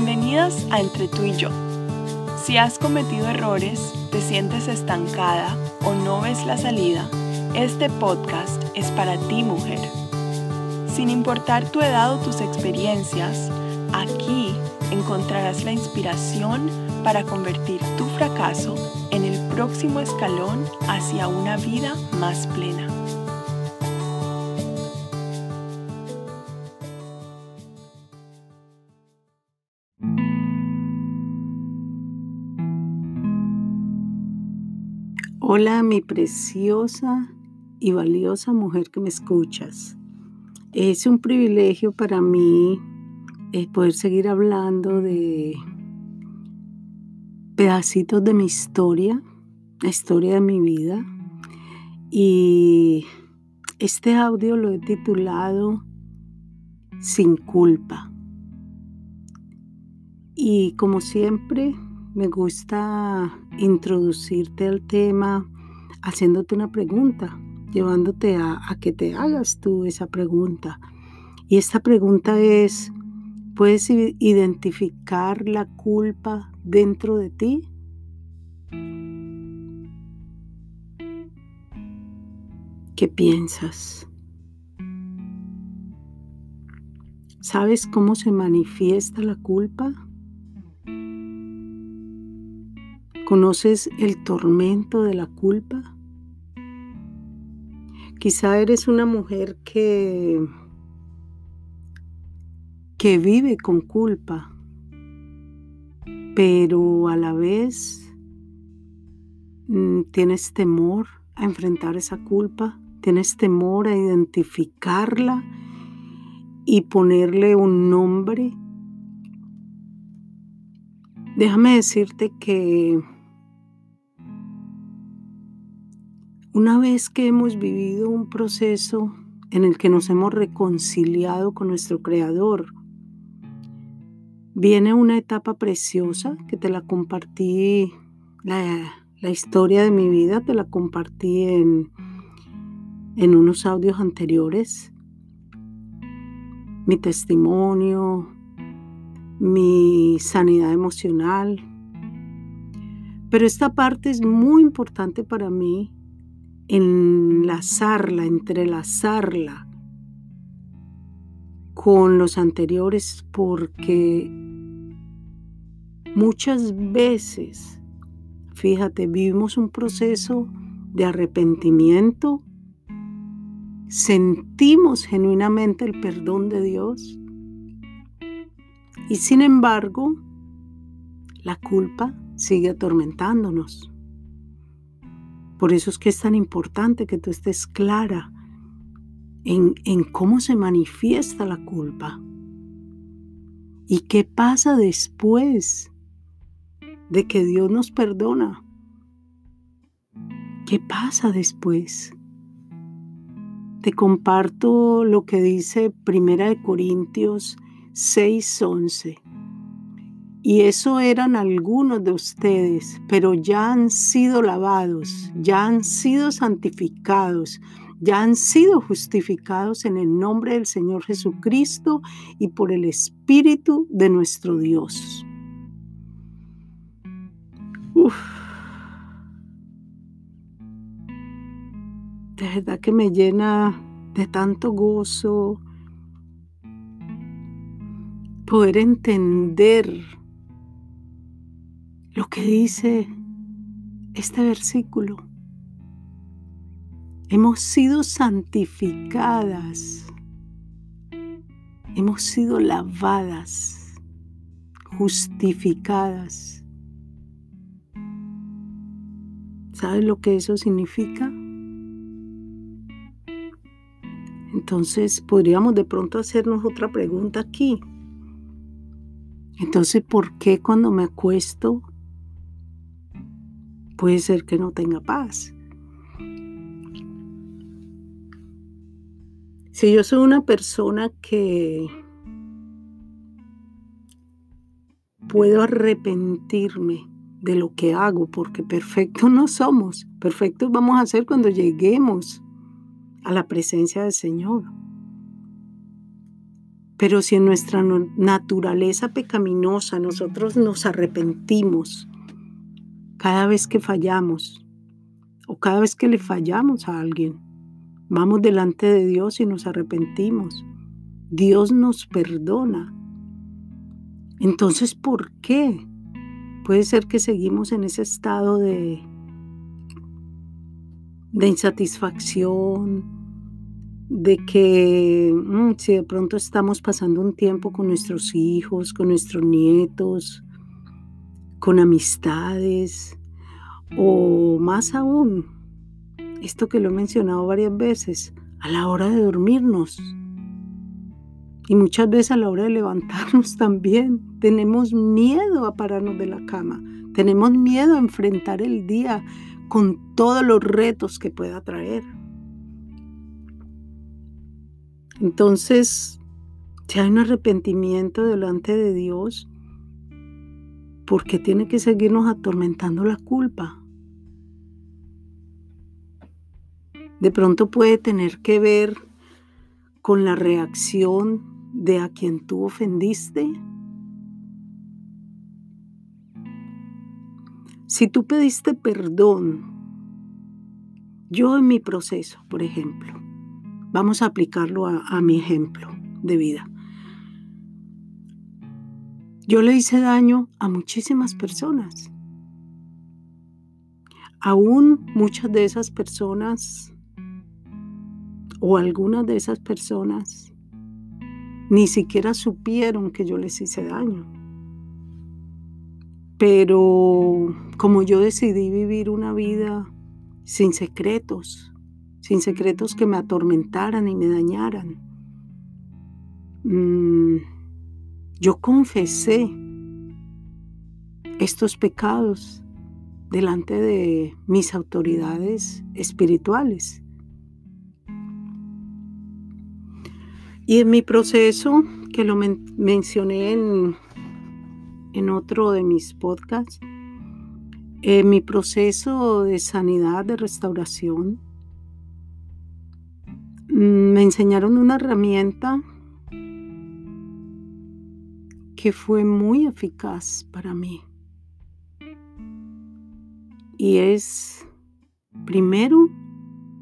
Bienvenidas a Entre tú y yo. Si has cometido errores, te sientes estancada o no ves la salida, este podcast es para ti mujer. Sin importar tu edad o tus experiencias, aquí encontrarás la inspiración para convertir tu fracaso en el próximo escalón hacia una vida más plena. Hola mi preciosa y valiosa mujer que me escuchas. Es un privilegio para mí eh, poder seguir hablando de pedacitos de mi historia, la historia de mi vida. Y este audio lo he titulado Sin culpa. Y como siempre, me gusta introducirte al tema haciéndote una pregunta, llevándote a, que te hagas tú esa pregunta. Y esta pregunta es, ¿puedes identificar la culpa dentro de ti? ¿Qué piensas? ¿Sabes cómo se manifiesta la culpa? ¿Conoces el tormento de la culpa? Quizá eres una mujer que, que vive con culpa, pero a la vez mm, tienes temor a enfrentar esa culpa, tienes temor a identificarla y ponerle un nombre. Déjame decirte que Una vez que hemos vivido un proceso en el que nos hemos reconciliado con nuestro Creador, viene una etapa preciosa que te la compartí, la, historia de mi vida te la compartí en, en unos audios anteriores. Mi testimonio, mi sanidad emocional. Pero esta parte es muy importante para mí enlazarla, entrelazarla con los anteriores porque muchas veces, fíjate, vivimos un proceso de arrepentimiento, sentimos genuinamente el perdón de Dios y sin embargo la culpa sigue atormentándonos. Por eso es que es tan importante que tú estés clara en, en cómo se manifiesta la culpa y qué pasa después de que Dios nos perdona. ¿Qué pasa después? Te comparto lo que dice Primera de Corintios 6:11. Y eso eran algunos de ustedes, pero ya han sido lavados, ya han sido santificados, ya han sido justificados en el nombre del Señor Jesucristo y por el Espíritu de nuestro Dios. Uf. De verdad que me llena de tanto gozo poder entender que dice este versículo. Hemos sido santificadas, hemos sido lavadas, justificadas. ¿Sabes lo que eso significa? Entonces podríamos de pronto hacernos otra pregunta aquí. Entonces, ¿por qué cuando me acuesto puede ser que no tenga paz. Si yo soy una persona que puedo arrepentirme de lo que hago, porque perfectos no somos, perfectos vamos a ser cuando lleguemos a la presencia del Señor. Pero si en nuestra naturaleza pecaminosa nosotros nos arrepentimos cada vez que fallamos o cada vez que le fallamos a alguien, vamos delante de Dios y nos arrepentimos, Dios nos perdona. Entonces, ¿por qué? Puede ser que seguimos en ese estado de, insatisfacción, de que mm, si de pronto estamos pasando un tiempo con nuestros hijos, con nuestros nietos, con amistades, o más aún, esto que lo he mencionado varias veces, a la hora de dormirnos. Y muchas veces a la hora de levantarnos también tenemos miedo a pararnos de la cama, tenemos miedo a enfrentar el día con todos los retos que pueda traer. Entonces, si hay un arrepentimiento delante de Dios, ¿por qué tiene que seguirnos atormentando la culpa? De pronto puede tener que ver con la reacción de a quien tú ofendiste. Si tú pediste perdón, yo en mi proceso, por ejemplo, Vamos a aplicarlo a, mi ejemplo de vida. Yo le hice daño a muchísimas personas. Aún muchas de esas personas o algunas de esas personas ni siquiera supieron que yo les hice daño. Pero como yo decidí vivir una vida sin secretos, sin secretos que me atormentaran y me dañaran. Mm, yo confesé estos pecados delante de mis autoridades espirituales. Y en mi proceso, que lo mencioné en, en otro de mis podcasts, en mi proceso de sanidad, de restauración, Mm, me enseñaron una herramienta que fue muy eficaz para mí. Y es, primero,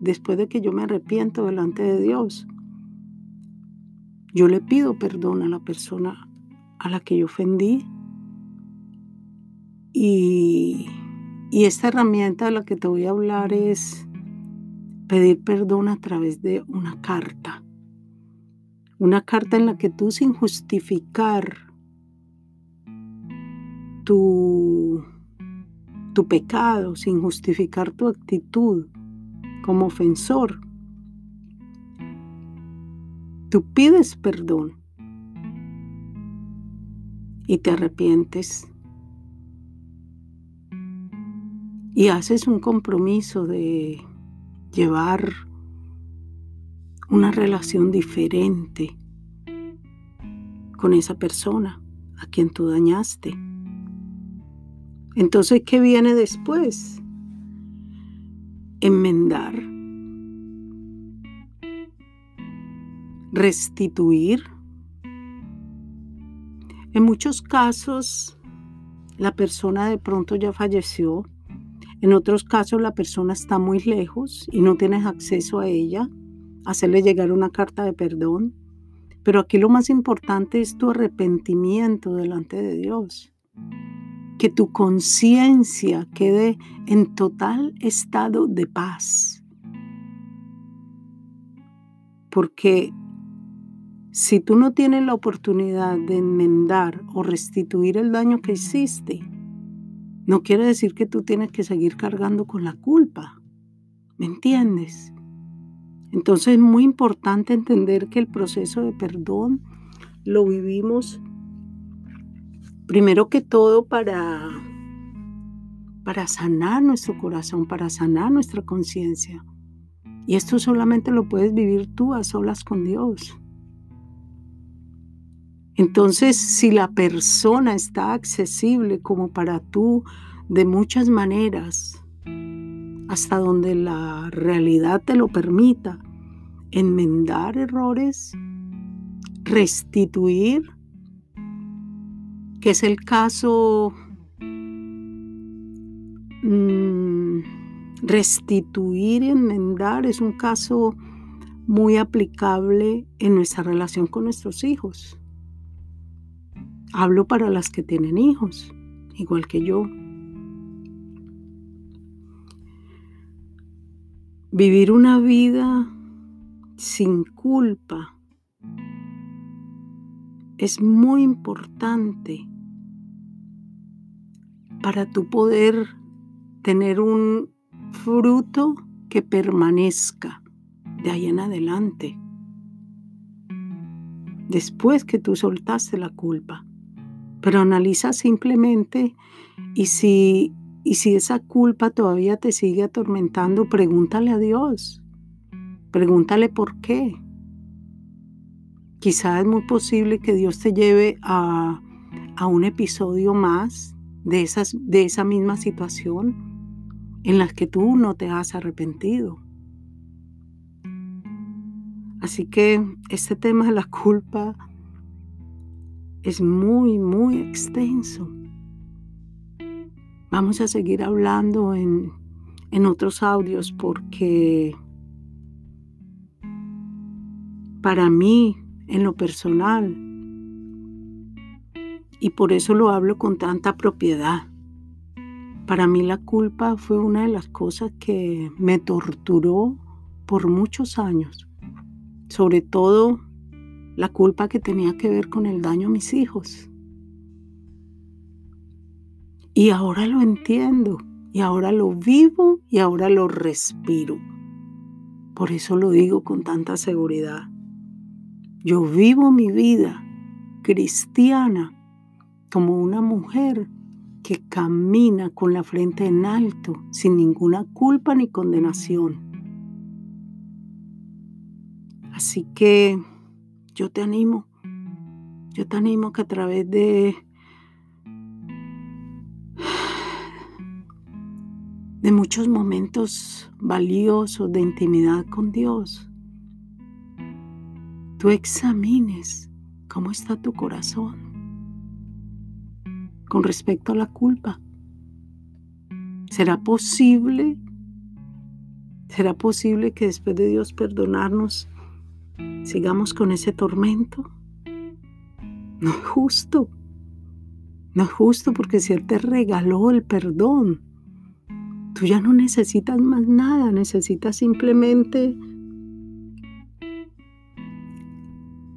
después de que yo me arrepiento delante de Dios, yo le pido perdón a la persona a la que yo ofendí. Y, y esta herramienta de la que te voy a hablar es pedir perdón a través de una carta. Una carta en la que tú sin justificar tu, tu pecado, sin justificar tu actitud como ofensor, tú pides perdón y te arrepientes y haces un compromiso de llevar una relación diferente con esa persona a quien tú dañaste. Entonces, ¿qué viene después? Enmendar, restituir. En muchos casos, la persona de pronto ya falleció en otros casos la persona está muy lejos y no tienes acceso a ella, hacerle llegar una carta de perdón. Pero aquí lo más importante es tu arrepentimiento delante de Dios. Que tu conciencia quede en total estado de paz. Porque si tú no tienes la oportunidad de enmendar o restituir el daño que hiciste, no quiere decir que tú tienes que seguir cargando con la culpa. ¿Me entiendes? Entonces es muy importante entender que el proceso de perdón lo vivimos primero que todo para, para sanar nuestro corazón, para sanar nuestra conciencia. Y esto solamente lo puedes vivir tú a solas con Dios. Entonces, si la persona está accesible como para tú de muchas maneras, hasta donde la realidad te lo permita, enmendar errores, restituir, que es el caso mm, restituir y enmendar, es un caso muy aplicable en nuestra relación con nuestros hijos. Hablo para las que tienen hijos, igual que yo. Vivir una vida sin culpa es muy importante para tu poder tener un fruto que permanezca de ahí en adelante. Después que tú soltaste la culpa. Pero analiza simplemente y si, y si esa culpa todavía te sigue atormentando, pregúntale a Dios. Pregúntale por qué. Quizá es muy posible que Dios te lleve a, a un episodio más de, esas, de esa misma situación en la que tú no te has arrepentido. Así que este tema de la culpa es muy, muy extenso. Vamos a seguir hablando en, en otros audios porque para mí, en lo personal, y por eso lo hablo con tanta propiedad, para mí la culpa fue una de las cosas que me torturó por muchos años, sobre todo la culpa que tenía que ver con el daño a mis hijos. Y ahora lo entiendo, y ahora lo vivo, y ahora lo respiro. Por eso lo digo con tanta seguridad. Yo vivo mi vida cristiana como una mujer que camina con la frente en alto, sin ninguna culpa ni condenación. Así que yo te animo, yo te animo que a través de de muchos momentos valiosos de intimidad con Dios, tú examines cómo está tu corazón con respecto a la culpa. ¿Será posible? ¿Será posible que después de Dios perdonarnos sigamos con ese tormento. No es justo. No es justo porque si Él te regaló el perdón, tú ya no necesitas más nada, necesitas simplemente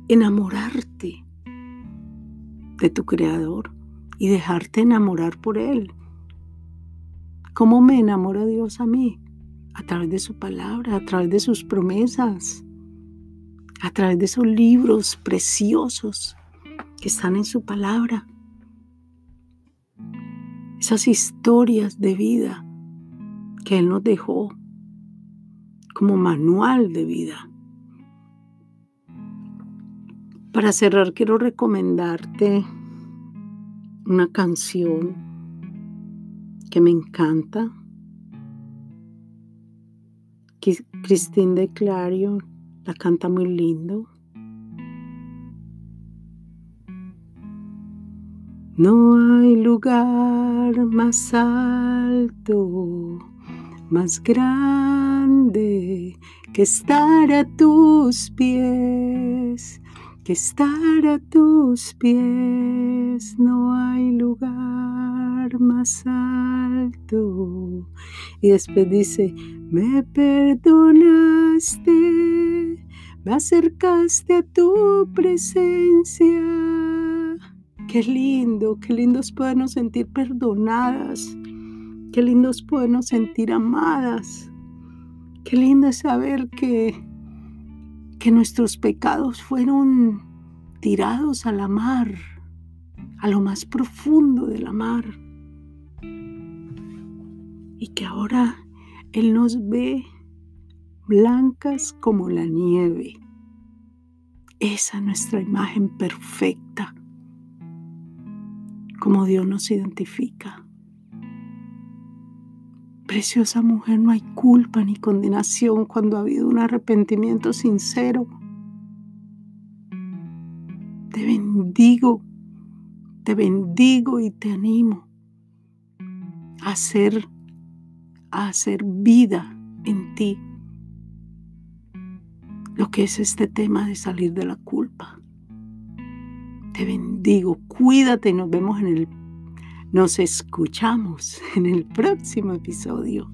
enamorarte de tu Creador y dejarte enamorar por Él. ¿Cómo me enamora Dios a mí? A través de su palabra, a través de sus promesas a través de esos libros preciosos que están en su palabra. Esas historias de vida que Él nos dejó como manual de vida. Para cerrar, quiero recomendarte una canción que me encanta. Christine de Clarion la canta muy lindo. No hay lugar más alto, más grande que estar a tus pies, que estar a tus pies. No hay lugar más alto. Y después dice, me perdonaste me acercaste a tu presencia. Qué lindo, qué lindo es podernos sentir perdonadas. Qué lindo es podernos sentir amadas. Qué lindo es saber que, que nuestros pecados fueron tirados a la mar, a lo más profundo de la mar. Y que ahora Él nos ve blancas como la nieve. Esa es nuestra imagen perfecta, como Dios nos identifica. Preciosa mujer, no hay culpa ni condenación cuando ha habido un arrepentimiento sincero. Te bendigo, te bendigo y te animo a hacer, a hacer vida en ti lo que es este tema de salir de la culpa. Te bendigo, cuídate y nos vemos en el, nos escuchamos en el próximo episodio.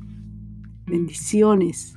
Bendiciones.